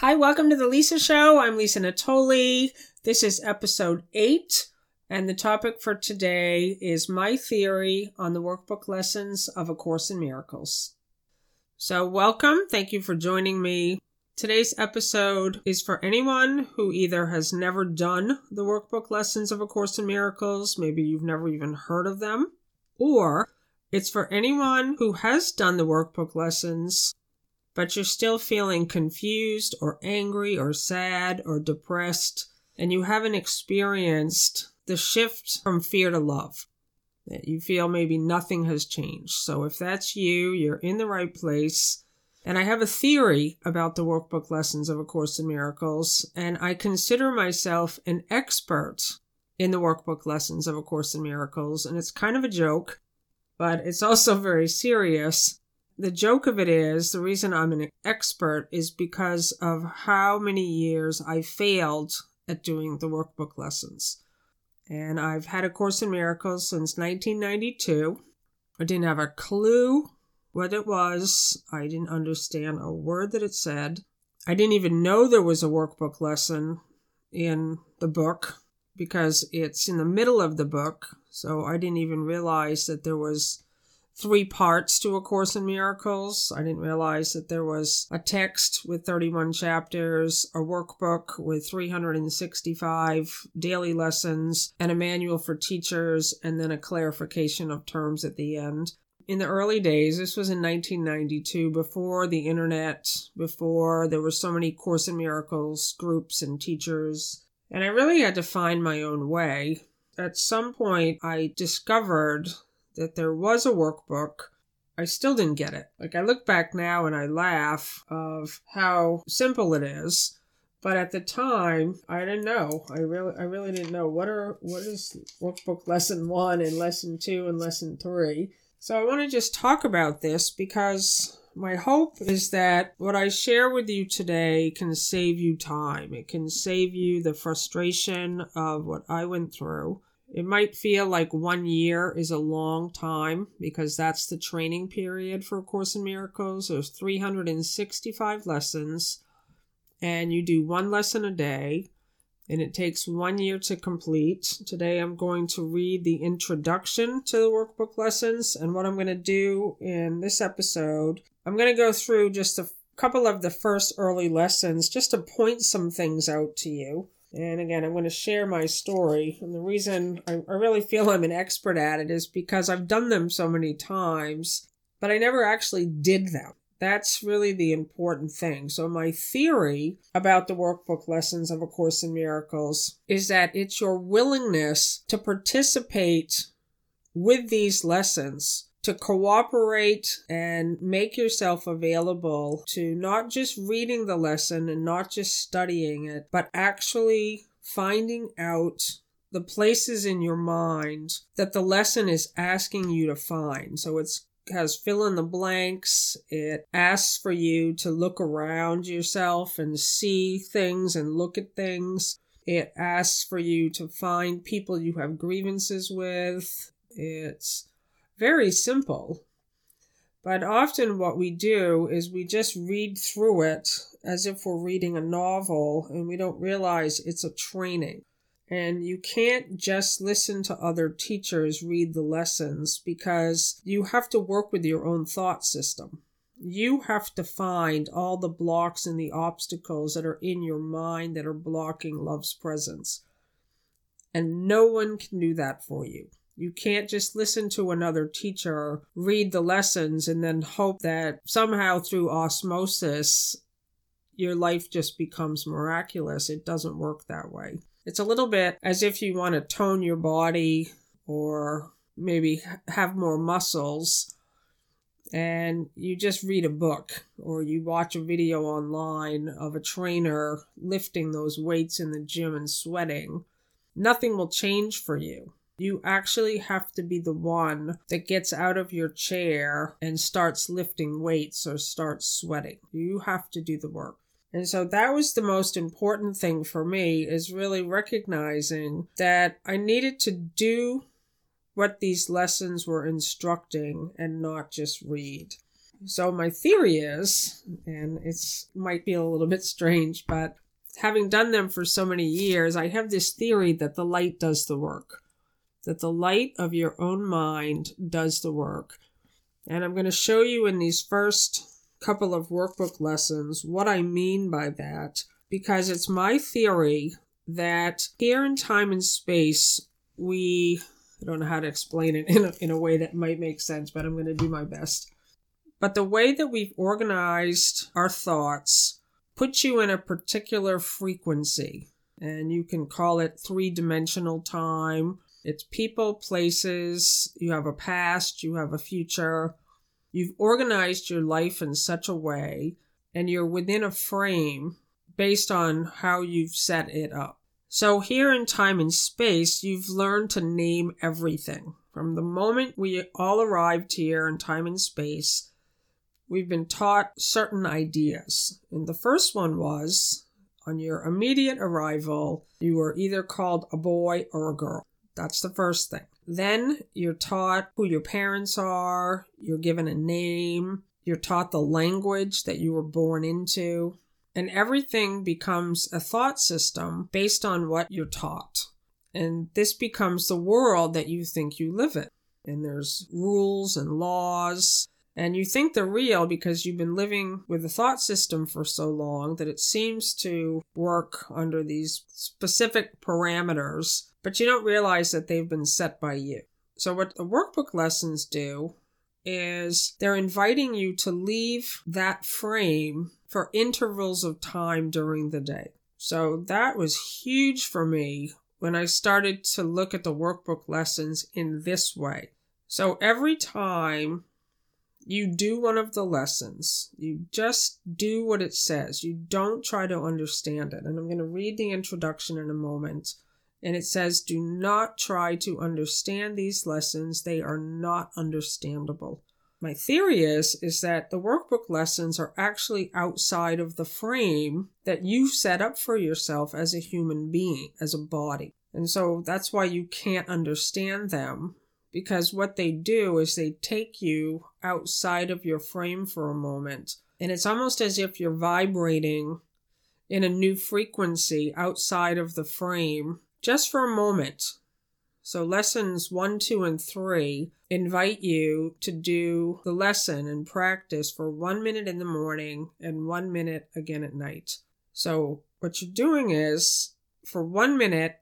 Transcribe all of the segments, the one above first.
Hi, welcome to the Lisa Show. I'm Lisa Natoli. This is episode eight, and the topic for today is my theory on the workbook lessons of A Course in Miracles. So, welcome. Thank you for joining me. Today's episode is for anyone who either has never done the workbook lessons of A Course in Miracles, maybe you've never even heard of them, or it's for anyone who has done the workbook lessons but you're still feeling confused or angry or sad or depressed, and you haven't experienced the shift from fear to love. That you feel maybe nothing has changed. So if that's you, you're in the right place. And I have a theory about the workbook lessons of A Course in Miracles, and I consider myself an expert in the workbook lessons of A Course in Miracles. And it's kind of a joke, but it's also very serious the joke of it is the reason I'm an expert is because of how many years I failed at doing the workbook lessons. And I've had A Course in Miracles since 1992. I didn't have a clue what it was, I didn't understand a word that it said. I didn't even know there was a workbook lesson in the book because it's in the middle of the book. So I didn't even realize that there was three parts to A Course in Miracles. I didn't realize that there was a text with 31 chapters, a workbook with 365 daily lessons, and a manual for teachers, and then a clarification of terms at the end. In the early days, this was in 1992, before the internet, before there were so many Course in Miracles groups and teachers, and I really had to find my own way. At some point, I discovered that there was a workbook. I still didn't get it. Like I look back now and I laugh of how simple it is. But at the time, I didn't know. I really, I really didn't know what are what is workbook lesson one and lesson two and lesson three. So I want to just talk about this because my hope is that what I share with you today can save you time. It can save you the frustration of what I went through. It might feel like one year is a long time because that's the training period for A Course in Miracles. There's 365 lessons, and you do one lesson a day, and it takes one year to complete. Today I'm going to read the introduction to the workbook lessons, and what I'm going to do in this episode, I'm going to go through just a couple of the first early lessons just to point some things out to you and again, I'm going to share my story. And the reason I, I, really feel I'm an expert at it is because I've done them so many times, but I never actually did them. That's really the important thing. So, my theory about the workbook lessons of A Course in Miracles is that it's your willingness to participate with these lessons to cooperate and make yourself available to not just reading the lesson and not just studying it, but actually finding out the places in your mind that the lesson is asking you to find. So it's has fill in the blanks. It asks for you to look around yourself and see things and look at things. It asks for you to find people you have grievances with. It's very simple. But often what we do is we just read through it as if we're reading a novel and we don't realize it's a training. And you can't just listen to other teachers read the lessons because you have to work with your own thought system. You have to find all the blocks and the obstacles that are in your mind that are blocking love's presence. And no one can do that for you. You can't just listen to another teacher read the lessons and then hope that somehow through osmosis your life just becomes miraculous. It doesn't work that way. It's a little bit as if you want to tone your body or maybe have more muscles and you just read a book or you watch a video online of a trainer lifting those weights in the gym and sweating. Nothing will change for you. You actually have to be the one that gets out of your chair and starts lifting weights or starts sweating. You have to do the work. And so that was the most important thing for me is really recognizing that I needed to do what these lessons were instructing and not just read. So my theory is, and it's might be a little bit strange, but having done them for so many years, I have this theory that the light does the work. That the light of your own mind does the work. And I'm going to show you in these first couple of workbook lessons what I mean by that, because it's my theory that here in time and space, we, I don't know how to explain it in a, in a way that might make sense, but I'm going to do my best. But the way that we've organized our thoughts puts you in a particular frequency, and you can call it three dimensional time. It's people, places, you have a past, you have a future. You've organized your life in such a way, and you're within a frame based on how you've set it up. So, here in time and space, you've learned to name everything. From the moment we all arrived here in time and space, we've been taught certain ideas. And the first one was on your immediate arrival, you were either called a boy or a girl. That's the first thing. Then you're taught who your parents are, you're given a name, you're taught the language that you were born into and everything becomes a thought system based on what you're taught. And this becomes the world that you think you live in. And there's rules and laws, and you think they're real because you've been living with a thought system for so long that it seems to work under these specific parameters, but you don't realize that they've been set by you. So, what the workbook lessons do is they're inviting you to leave that frame for intervals of time during the day. So that was huge for me when I started to look at the workbook lessons in this way. So every time you do one of the lessons, you just do what it says. You don't try to understand it. And I'm going to read the introduction in a moment. And it says, Do not try to understand these lessons, they are not understandable. My theory is is that the workbook lessons are actually outside of the frame that you set up for yourself as a human being, as a body. And so that's why you can't understand them because what they do is they take you outside of your frame for a moment. And it's almost as if you're vibrating in a new frequency outside of the frame just for a moment. So, lessons one, two, and three invite you to do the lesson and practice for one minute in the morning and one minute again at night. So, what you're doing is for one minute,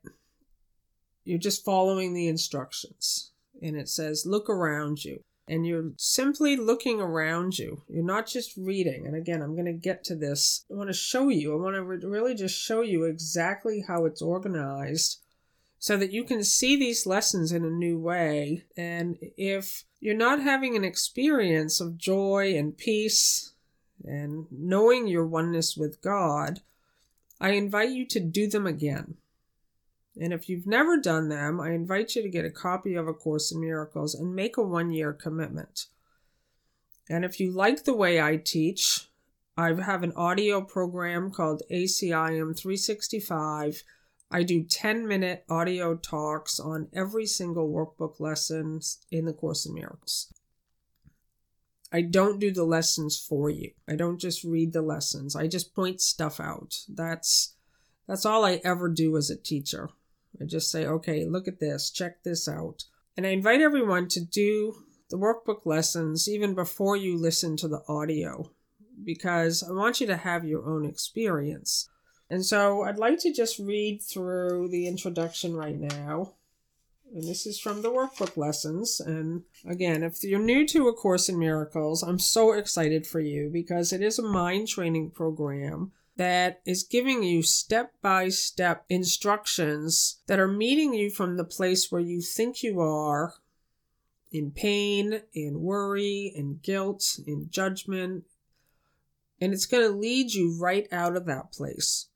you're just following the instructions. And it says, look around you. And you're simply looking around you. You're not just reading. And again, I'm going to get to this. I want to show you. I want to re- really just show you exactly how it's organized so that you can see these lessons in a new way. And if you're not having an experience of joy and peace and knowing your oneness with God, I invite you to do them again. And if you've never done them, I invite you to get a copy of A Course in Miracles and make a one year commitment. And if you like the way I teach, I have an audio program called ACIM 365 I do 10 minute audio talks on every single workbook lesson in the Course in Miracles. I don't do the lessons for you. I don't just read the lessons. I just point stuff out. That's that's all I ever do as a teacher. I just say, "Okay, look at this. Check this out." And I invite everyone to do the workbook lessons even before you listen to the audio because I want you to have your own experience. And so I'd like to just read through the introduction right now. And this is from the workbook lessons. And again, if you're new to A Course in Miracles, I'm so excited for you because it is a mind training program that is giving you step by step instructions that are meeting you from the place where you think you are in pain, in worry, in guilt, in judgment. And it's going to lead you right out of that place.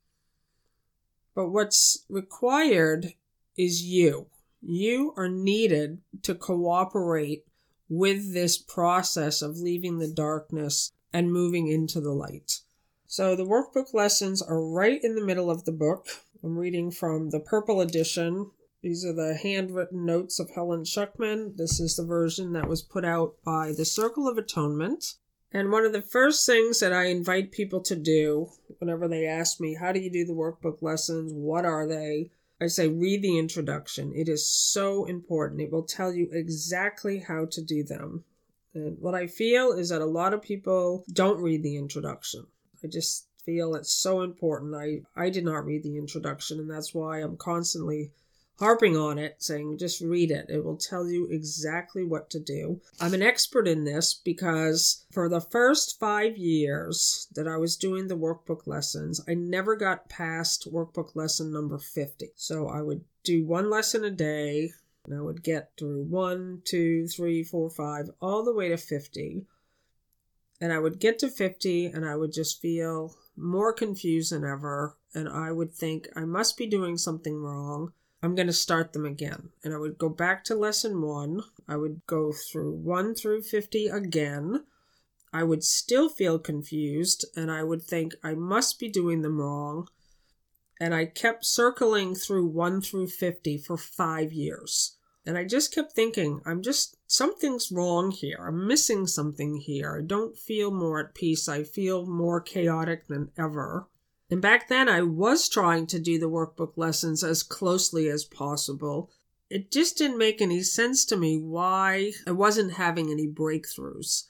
But what's required is you. You are needed to cooperate with this process of leaving the darkness and moving into the light. So the workbook lessons are right in the middle of the book. I'm reading from the purple edition. These are the handwritten notes of Helen Schucman. This is the version that was put out by the Circle of Atonement. And one of the first things that I invite people to do whenever they ask me, How do you do the workbook lessons? What are they? I say, read the introduction. It is so important. It will tell you exactly how to do them. And what I feel is that a lot of people don't read the introduction. I just feel it's so important. I, I did not read the introduction, and that's why I'm constantly harping on it, saying just read it. It will tell you exactly what to do. I'm an expert in this because for the first five years that I was doing the workbook lessons, I never got past workbook lesson number 50. So I would do one lesson a day. And I would get through one, two, three, four, five, all the way to 50. And I would get to 50 and I would just feel more confused than ever. And I would think I must be doing something wrong. I'm going to start them again. And I would go back to lesson one. I would go through 1 through 50 again. I would still feel confused and I would think I must be doing them wrong. And I kept circling through 1 through 50 for five years. And I just kept thinking, I'm just, something's wrong here. I'm missing something here. I don't feel more at peace. I feel more chaotic than ever. And back then, I was trying to do the workbook lessons as closely as possible. It just didn't make any sense to me why I wasn't having any breakthroughs.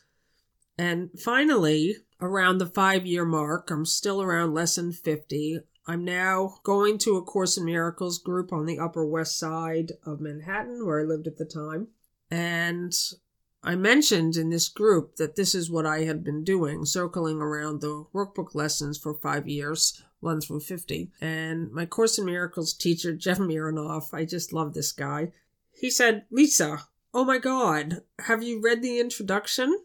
And finally, around the five year mark, I'm still around lesson 50. I'm now going to a Course in Miracles group on the Upper West Side of Manhattan, where I lived at the time. And I mentioned in this group that this is what I had been doing, circling around the workbook lessons for five years, 1 through 50. And my Course in Miracles teacher, Jeff Miranoff, I just love this guy. He said, Lisa, oh my God, have you read the introduction?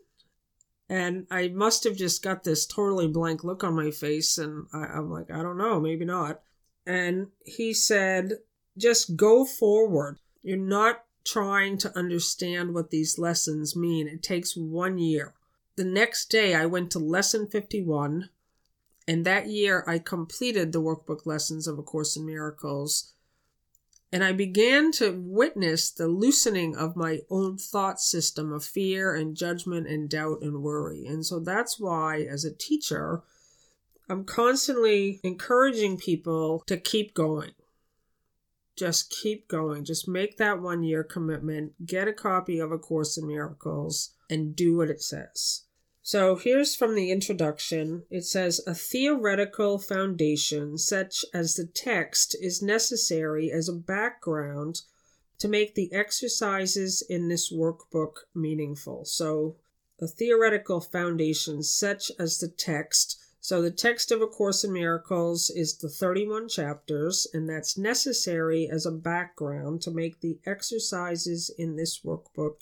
And I must have just got this totally blank look on my face, and I, I'm like, I don't know, maybe not. And he said, just go forward. You're not trying to understand what these lessons mean. It takes one year. The next day, I went to lesson 51, and that year I completed the workbook lessons of A Course in Miracles. And I began to witness the loosening of my own thought system of fear and judgment and doubt and worry. And so that's why, as a teacher, I'm constantly encouraging people to keep going just keep going. Just make that one year commitment. Get a copy of A Course in Miracles and do what it says. So here's from the introduction. It says a theoretical foundation, such as the text, is necessary as a background to make the exercises in this workbook meaningful. So a theoretical foundation, such as the text, so the text of A Course in Miracles is the 31 chapters, and that's necessary as a background to make the exercises in this workbook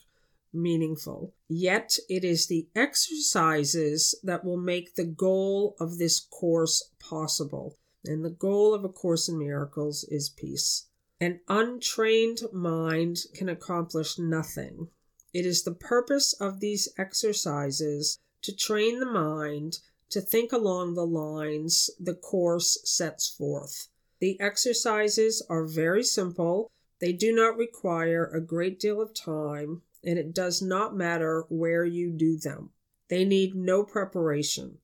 meaningful. Yet it is the exercises that will make the goal of this course possible. And the goal of A Course in Miracles is peace. An untrained mind can accomplish nothing. It is the purpose of these exercises to train the mind to think along the lines the course sets forth. The exercises are very simple, they do not require a great deal of time, and it does not matter where you do them. They need no preparation.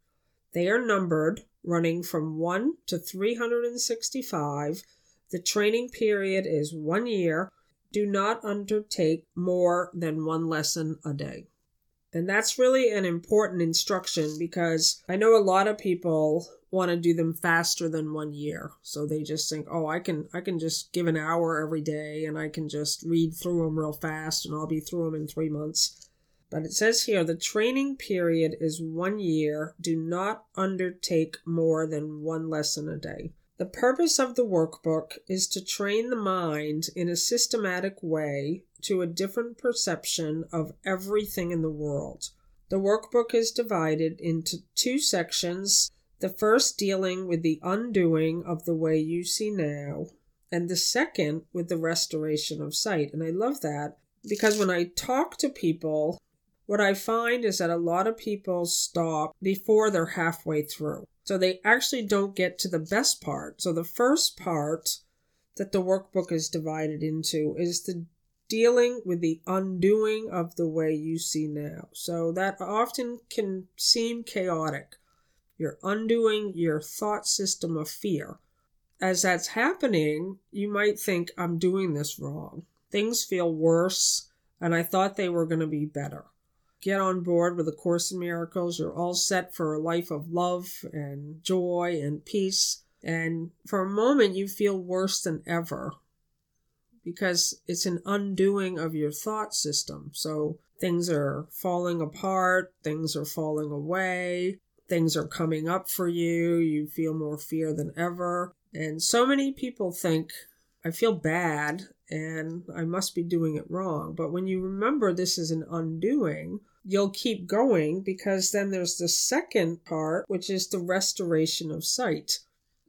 They are numbered, running from 1 to 365. The training period is one year. Do not undertake more than one lesson a day. And that's really an important instruction because I know a lot of people want to do them faster than one year. So they just think, "Oh, I can I can just give an hour every day and I can just read through them real fast and I'll be through them in 3 months." But it says here the training period is 1 year. Do not undertake more than one lesson a day. The purpose of the workbook is to train the mind in a systematic way to a different perception of everything in the world. The workbook is divided into two sections the first dealing with the undoing of the way you see now, and the second with the restoration of sight. And I love that because when I talk to people, what I find is that a lot of people stop before they're halfway through. So they actually don't get to the best part. So the first part that the workbook is divided into is the dealing with the undoing of the way you see now. So that often can seem chaotic. You're undoing your thought system of fear. As that's happening, you might think, I'm doing this wrong. Things feel worse, and I thought they were going to be better. Get on board with A Course in Miracles. You're all set for a life of love and joy and peace. And for a moment, you feel worse than ever because it's an undoing of your thought system. So things are falling apart, things are falling away, things are coming up for you, you feel more fear than ever. And so many people think, I feel bad and I must be doing it wrong. But when you remember this is an undoing, you'll keep going because then there's the second part, which is the restoration of sight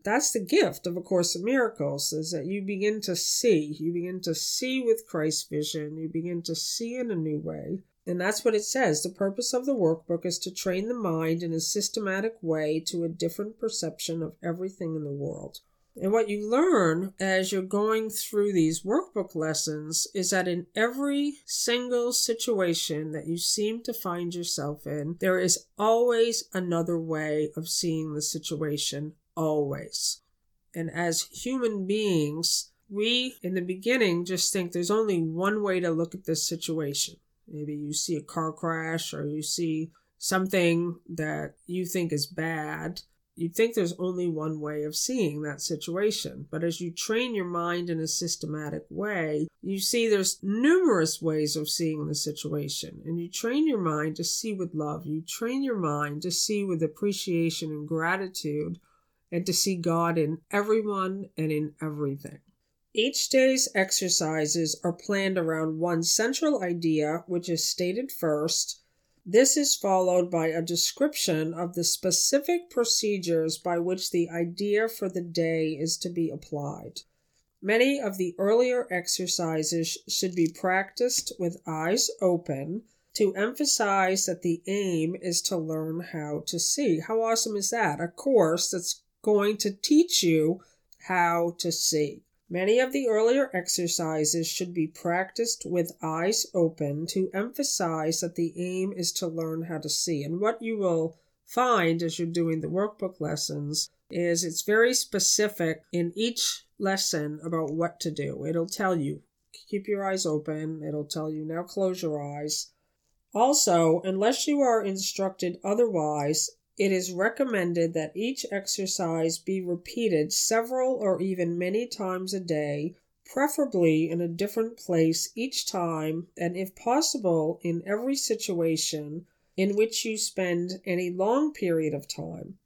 that's the gift of A Course in Miracles is that you begin to see. You begin to see with Christ's vision. You begin to see in a new way. And that's what it says. The purpose of the workbook is to train the mind in a systematic way to a different perception of everything in the world. And what you learn as you're going through these workbook lessons is that in every single situation that you seem to find yourself in, there is always another way of seeing the situation, always. And as human beings, we in the beginning just think there's only one way to look at this situation. Maybe you see a car crash or you see something that you think is bad. You think there's only one way of seeing that situation. But as you train your mind in a systematic way, you see there's numerous ways of seeing the situation. And you train your mind to see with love. You train your mind to see with appreciation and gratitude and to see God in everyone and in everything. Each day's exercises are planned around one central idea, which is stated first. This is followed by a description of the specific procedures by which the idea for the day is to be applied. Many of the earlier exercises should be practiced with eyes open to emphasize that the aim is to learn how to see. How awesome is that? A course that's going to teach you how to see. Many of the earlier exercises should be practiced with eyes open to emphasize that the aim is to learn how to see. And what you will find as you're doing the workbook lessons is it's very specific in each lesson about what to do. It'll tell you, keep your eyes open. It'll tell you, now close your eyes. Also, unless you are instructed otherwise, it is recommended that each exercise be repeated several or even many times a day, preferably in a different place each time, and if possible, in every situation in which you spend any long period of time.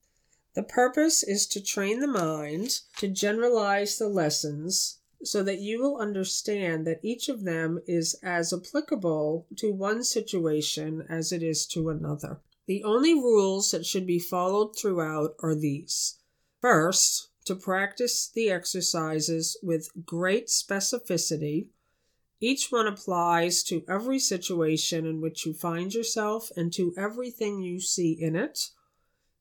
The purpose is to train the mind to generalize the lessons so that you will understand that each of them is as applicable to one situation as it is to another. The only rules that should be followed throughout are these. First, to practice the exercises with great specificity. Each one applies to every situation in which you find yourself and to everything you see in it.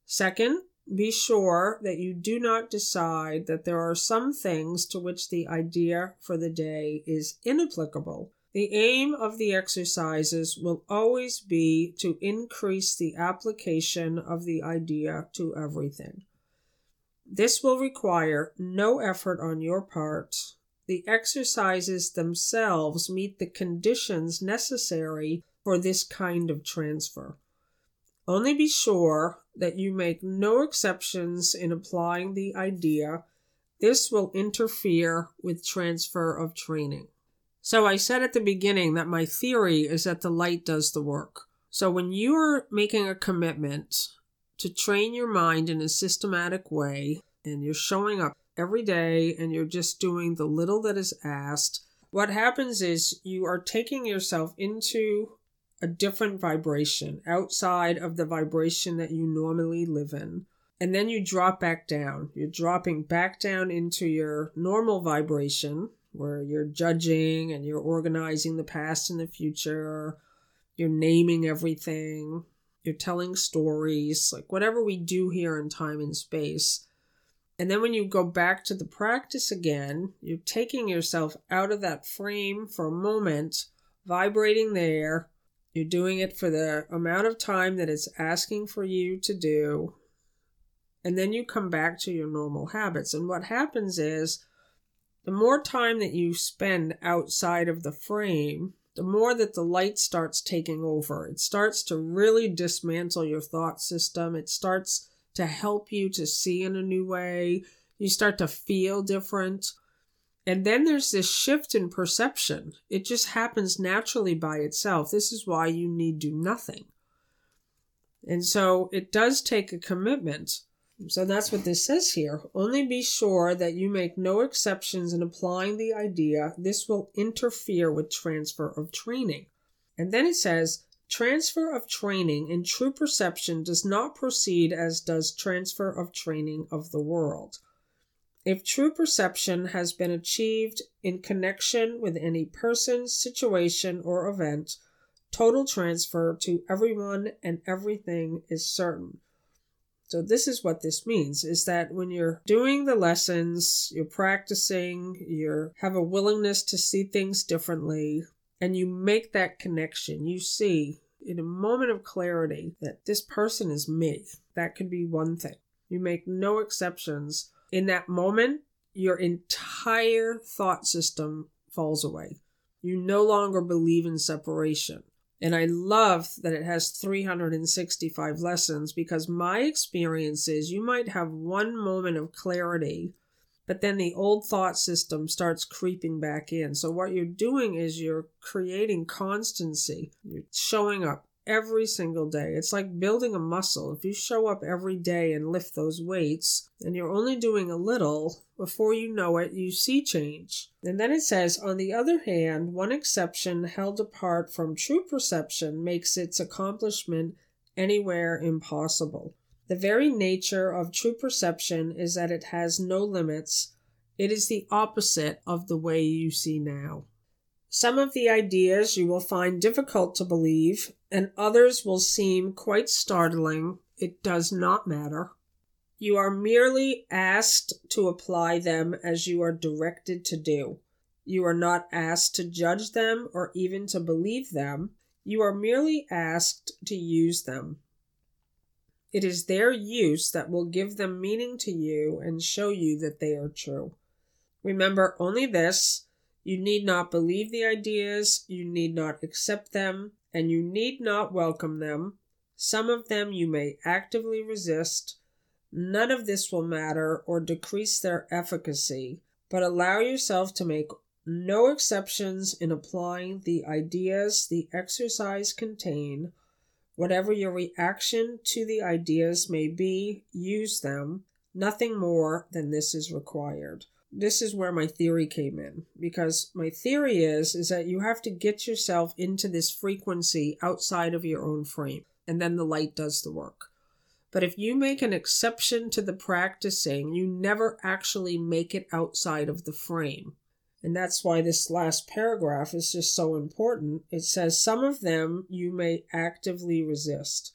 Second, be sure that you do not decide that there are some things to which the idea for the day is inapplicable the aim of the exercises will always be to increase the application of the idea to everything. This will require no effort on your part. The exercises themselves meet the conditions necessary for this kind of transfer. Only be sure that you make no exceptions in applying the idea. This will interfere with transfer of training. So I said at the beginning that my theory is that the light does the work. So when you're making a commitment to train your mind in a systematic way and you're showing up every day and you're just doing the little that is asked, what happens is you are taking yourself into a different vibration outside of the vibration that you normally live in. And then you drop back down. You're dropping back down into your normal vibration, where you're judging and you're organizing the past and the future, you're naming everything, you're telling stories, like whatever we do here in time and space. And then when you go back to the practice again, you're taking yourself out of that frame for a moment, vibrating there. You're doing it for the amount of time that it's asking for you to do. And then you come back to your normal habits. And what happens is the more time that you spend outside of the frame, the more that the light starts taking over. It starts to really dismantle your thought system. It starts to help you to see in a new way. You start to feel different. And then there's this shift in perception. It just happens naturally by itself. This is why you need to do nothing. And so it does take a commitment. So that's what this says here. Only be sure that you make no exceptions in applying the idea. This will interfere with transfer of training. And then it says, Transfer of training in true perception does not proceed as does transfer of training of the world. If true perception has been achieved in connection with any person, situation, or event, total transfer to everyone and everything is certain. So this is what this means is that when you're doing the lessons, you're practicing, you have a willingness to see things differently, and you make that connection. You see in a moment of clarity that this person is me. That could be one thing. You make no exceptions. In that moment, your entire thought system falls away. You no longer believe in separation. And I love that it has 365 lessons because my experience is you might have one moment of clarity but then the old thought system starts creeping back in. So what you're doing is you're creating constancy. You're showing up every single day. It's like building a muscle. If you show up every day and lift those weights and you're only doing a little, before you know it, you see change. And then it says, on the other hand, one exception held apart from true perception makes its accomplishment anywhere impossible. The very nature of true perception is that it has no limits. It is the opposite of the way you see now. Some of the ideas you will find difficult to believe, and others will seem quite startling. It does not matter. You are merely asked to apply them as you are directed to do. You are not asked to judge them or even to believe them. You are merely asked to use them. It is their use that will give them meaning to you and show you that they are true. Remember only this you need not believe the ideas, you need not accept them, and you need not welcome them. Some of them you may actively resist. None of this will matter or decrease their efficacy, but allow yourself to make no exceptions in applying the ideas the exercise contain Whatever your reaction to the ideas may be, use them. Nothing more than this is required. This is where my theory came in because my theory is is that you have to get yourself into this frequency outside of your own frame and then the light does the work. But if you make an exception to the practicing, you never actually make it outside of the frame. And that's why this last paragraph is just so important. It says, Some of them you may actively resist.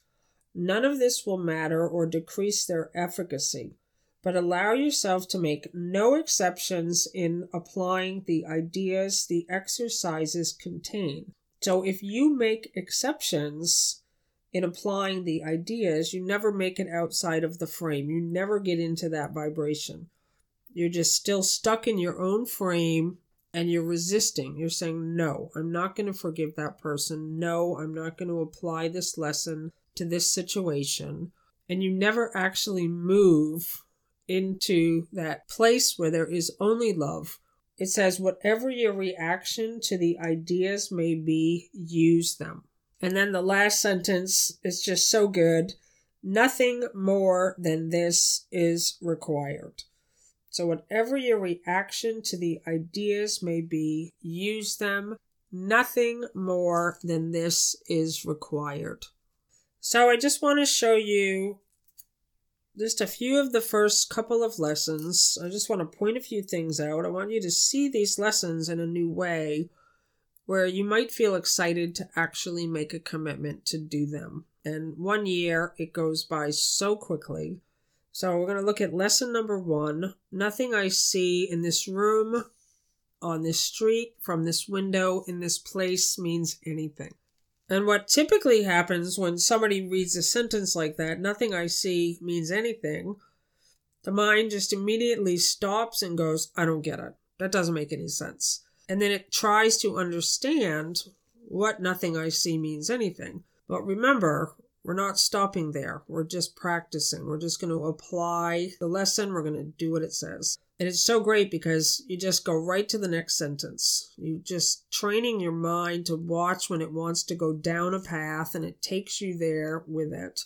None of this will matter or decrease their efficacy, but allow yourself to make no exceptions in applying the ideas the exercises contain. So if you make exceptions in applying the ideas, you never make it outside of the frame. You never get into that vibration. You're just still stuck in your own frame and you're resisting. You're saying, No, I'm not going to forgive that person. No, I'm not going to apply this lesson to this situation. And you never actually move into that place where there is only love. It says, Whatever your reaction to the ideas may be, use them. And then the last sentence is just so good. Nothing more than this is required. So, whatever your reaction to the ideas may be, use them. Nothing more than this is required. So, I just want to show you just a few of the first couple of lessons. I just want to point a few things out. I want you to see these lessons in a new way where you might feel excited to actually make a commitment to do them. And one year, it goes by so quickly. So we're going to look at lesson number one. Nothing I see in this room, on this street, from this window, in this place means anything. And what typically happens when somebody reads a sentence like that, nothing I see means anything, the mind just immediately stops and goes, I don't get it. That doesn't make any sense. And then it tries to understand what nothing I see means anything. But remember, we're not stopping there. We're just practicing. We're just going to apply the lesson. We're going to do what it says. And it's so great because you just go right to the next sentence. You just training your mind to watch when it wants to go down a path and it takes you there with it.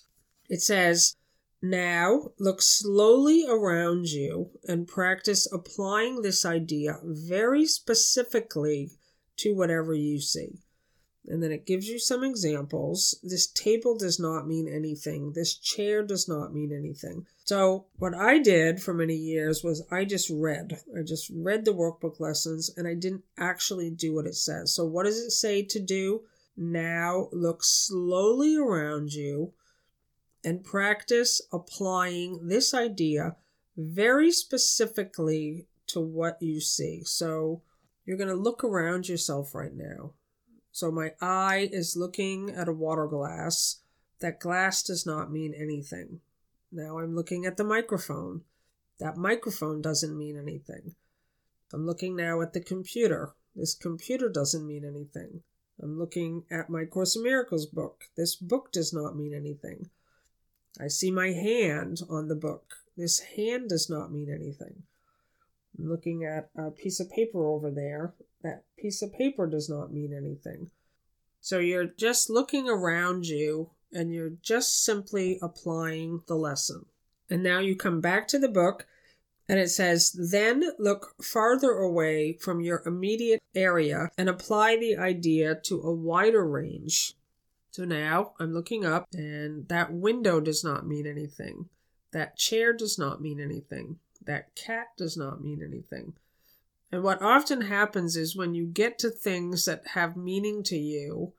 It says, now look slowly around you and practice applying this idea very specifically to whatever you see and then it gives you some examples. This table does not mean anything. This chair does not mean anything. So, what I did for many years was I just read. I just read the workbook lessons and I didn't actually do what it says. So, what does it say to do? Now look slowly around you and practice applying this idea very specifically to what you see. So, you're going to look around yourself right now so my eye is looking at a water glass. That glass does not mean anything. Now I'm looking at the microphone. That microphone doesn't mean anything. I'm looking now at the computer. This computer doesn't mean anything. I'm looking at my Course in Miracles book. This book does not mean anything. I see my hand on the book. This hand does not mean anything. I'm looking at a piece of paper over there that piece of paper does not mean anything. So you're just looking around you and you're just simply applying the lesson. And now you come back to the book and it says, then look farther away from your immediate area and apply the idea to a wider range. So now I'm looking up and that window does not mean anything. That chair does not mean anything. That cat does not mean anything. And what often happens is when you get to things that have meaning to you,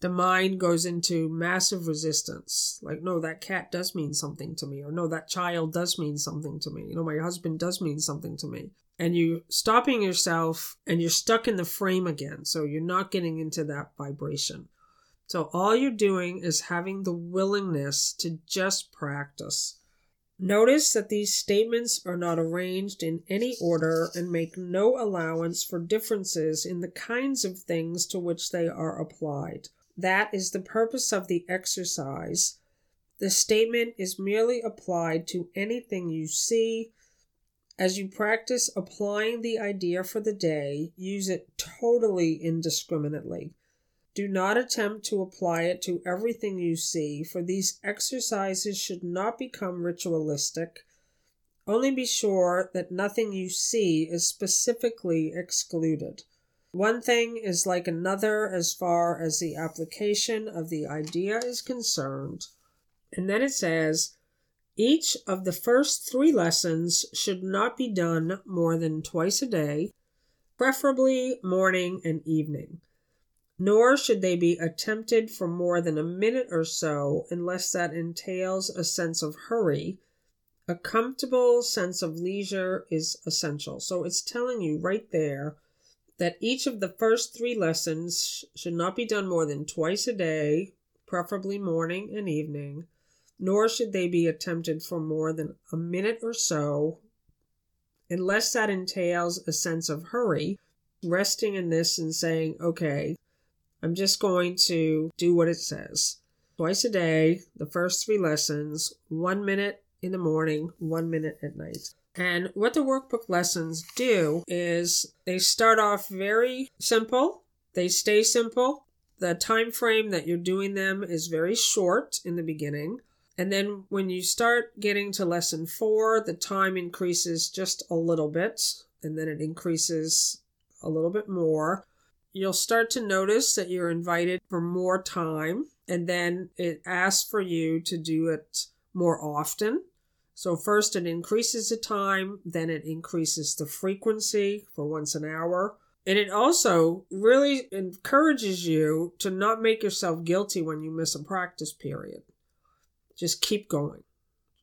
the mind goes into massive resistance. Like, no, that cat does mean something to me, or no, that child does mean something to me. You know, my husband does mean something to me. And you're stopping yourself and you're stuck in the frame again. So you're not getting into that vibration. So all you're doing is having the willingness to just practice. Notice that these statements are not arranged in any order and make no allowance for differences in the kinds of things to which they are applied. That is the purpose of the exercise. The statement is merely applied to anything you see. As you practice applying the idea for the day, use it totally indiscriminately. Do not attempt to apply it to everything you see, for these exercises should not become ritualistic. Only be sure that nothing you see is specifically excluded. One thing is like another as far as the application of the idea is concerned. And then it says, each of the first three lessons should not be done more than twice a day, preferably morning and evening nor should they be attempted for more than a minute or so unless that entails a sense of hurry. A comfortable sense of leisure is essential. So it's telling you right there that each of the first three lessons should not be done more than twice a day, preferably morning and evening, nor should they be attempted for more than a minute or so, unless that entails a sense of hurry. Resting in this and saying, okay, I'm just going to do what it says. Twice a day, the first three lessons, one minute in the morning, one minute at night. And what the workbook lessons do is they start off very simple, they stay simple. The time frame that you're doing them is very short in the beginning. And then when you start getting to lesson four, the time increases just a little bit, and then it increases a little bit more you'll start to notice that you're invited for more time, and then it asks for you to do it more often. So, first it increases the time, then it increases the frequency for once an hour. And it also really encourages you to not make yourself guilty when you miss a practice period. Just keep going.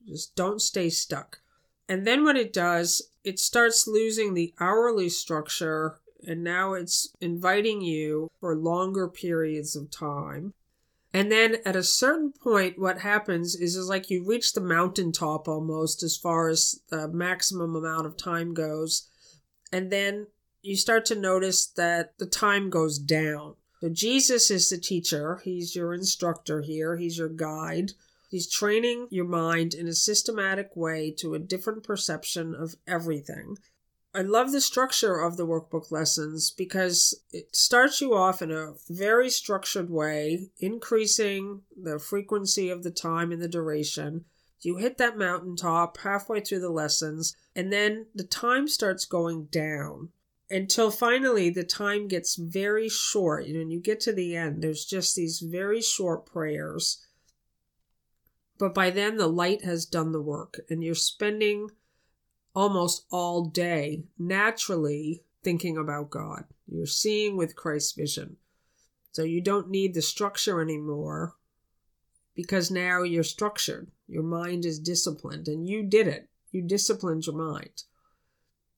Just don't stay stuck. And then what it does, it starts losing the hourly structure and now it's inviting you for longer periods of time. And then at a certain point, what happens is, is like you reach the mountaintop almost as far as the maximum amount of time goes. And then you start to notice that the time goes down. So Jesus is the teacher, he's your instructor here, he's your guide. He's training your mind in a systematic way to a different perception of everything. I love the structure of the workbook lessons because it starts you off in a very structured way, increasing the frequency of the time and the duration. You hit that mountaintop halfway through the lessons, and then the time starts going down until finally the time gets very short. You know, when you get to the end, there's just these very short prayers. But by then, the light has done the work, and you're spending almost all day naturally thinking about God. You're seeing with Christ's vision. So you don't need the structure anymore because now you're structured. Your mind is disciplined, and you did it. You disciplined your mind.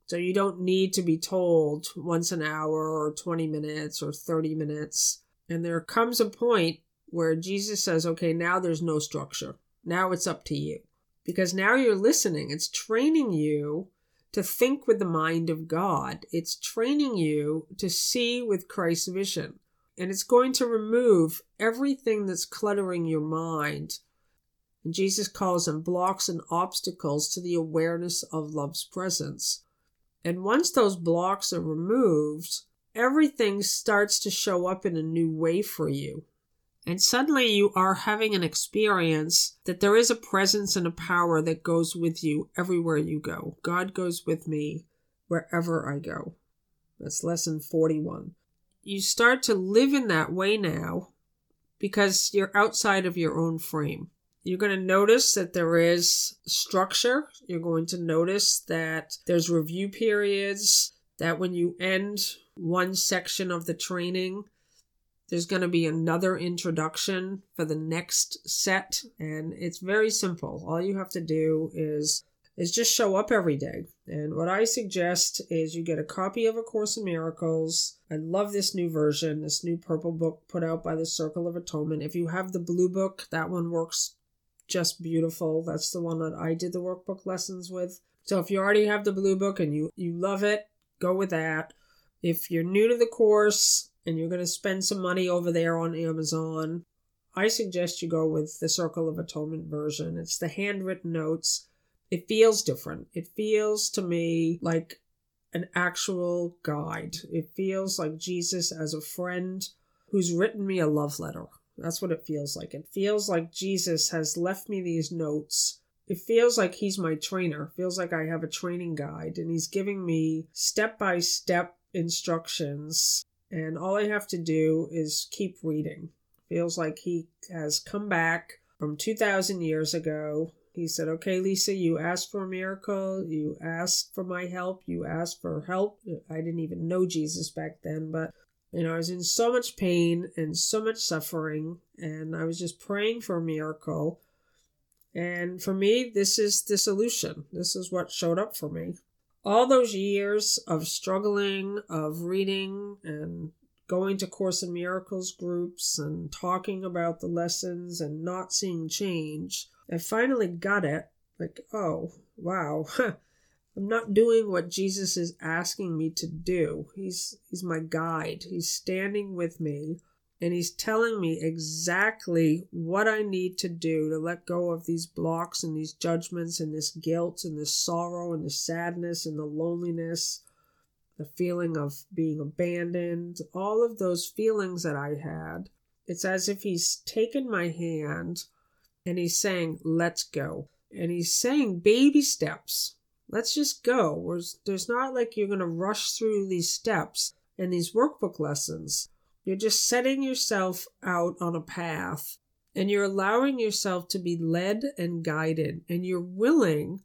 So you don't need to be told once an hour or 20 minutes or 30 minutes. And there comes a point where Jesus says, okay, now there's no structure. Now it's up to you because now you're listening. It's training you to think with the mind of God, it's training you to see with Christ's vision. And it's going to remove everything that's cluttering your mind. And Jesus calls them blocks and obstacles to the awareness of love's presence. And once those blocks are removed, everything starts to show up in a new way for you. And suddenly you are having an experience that there is a presence and a power that goes with you everywhere you go. God goes with me wherever I go. That's lesson 41. You start to live in that way now because you're outside of your own frame. You're going to notice that there is structure. You're going to notice that there's review periods, that when you end one section of the training, there's going to be another introduction for the next set, and it's very simple. All you have to do is is just show up every day. And what I suggest is you get a copy of A Course in Miracles. I love this new version, this new purple book put out by the Circle of Atonement. If you have the blue book, that one works just beautiful. That's the one that I did the workbook lessons with. So if you already have the blue book and you you love it, go with that. If you're new to the course, and you're going to spend some money over there on Amazon, I suggest you go with the Circle of Atonement version. It's the handwritten notes. It feels different. It feels to me like an actual guide. It feels like Jesus as a friend who's written me a love letter. That's what it feels like. It feels like Jesus has left me these notes. It feels like he's my trainer. It feels like I have a training guide and he's giving me step by step instructions and all I have to do is keep reading. Feels like he has come back from 2,000 years ago. He said, Okay, Lisa, you asked for a miracle. You asked for my help. You asked for help. I didn't even know Jesus back then, but you know, I was in so much pain and so much suffering, and I was just praying for a miracle. And for me, this is the solution. This is what showed up for me all those years of struggling, of reading and going to Course in Miracles groups and talking about the lessons and not seeing change, I finally got it. Like, oh, wow. I'm not doing what Jesus is asking me to do. He's he's my guide. He's standing with me and he's telling me exactly what I need to do to let go of these blocks and these judgments and this guilt and this sorrow and the sadness and the loneliness, the feeling of being abandoned, all of those feelings that I had. It's as if he's taken my hand and he's saying, Let's go. And he's saying baby steps. Let's just go. There's not like you're going to rush through these steps and these workbook lessons you're just setting yourself out on a path and you're allowing yourself to be led and guided and you're willing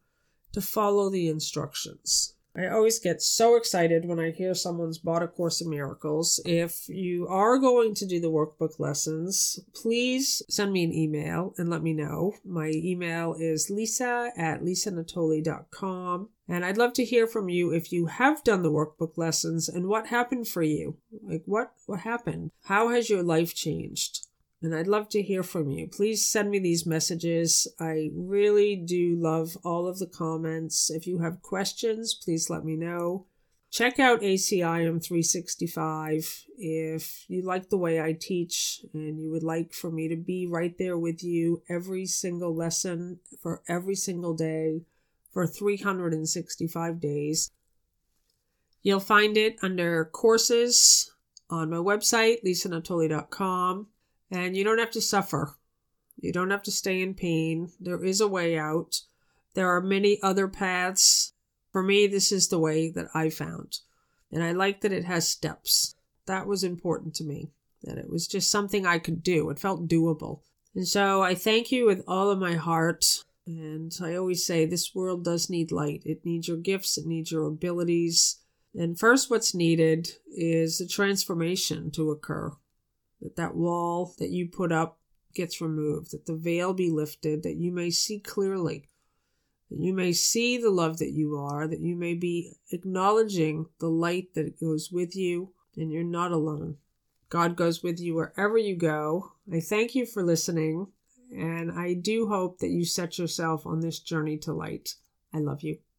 to follow the instructions. I always get so excited when I hear someone's bought A Course in Miracles. If you are going to do the workbook lessons, please send me an email and let me know. My email is lisa at lisanatoli.com. And I'd love to hear from you if you have done the workbook lessons and what happened for you. Like what what happened? How has your life changed? And I'd love to hear from you. Please send me these messages. I really do love all of the comments. If you have questions, please let me know. Check out ACIM 365 if you like the way I teach and you would like for me to be right there with you every single lesson for every single day for 365 days. You'll find it under courses on my website, lisanatoli.com. And you don't have to suffer. You don't have to stay in pain. There is a way out. There are many other paths. For me, this is the way that I found. And I like that it has steps. That was important to me, that it was just something I could do. It felt doable. And so I thank you with all of my heart. And I always say this world does need light. It needs your gifts, it needs your abilities. And first, what's needed is a transformation to occur that that wall that you put up gets removed, that the veil be lifted, that you may see clearly, that you may see the love that you are, that you may be acknowledging the light that goes with you, and you're not alone. God goes with you wherever you go. I thank you for listening, and I do hope that you set yourself on this journey to light. I love you.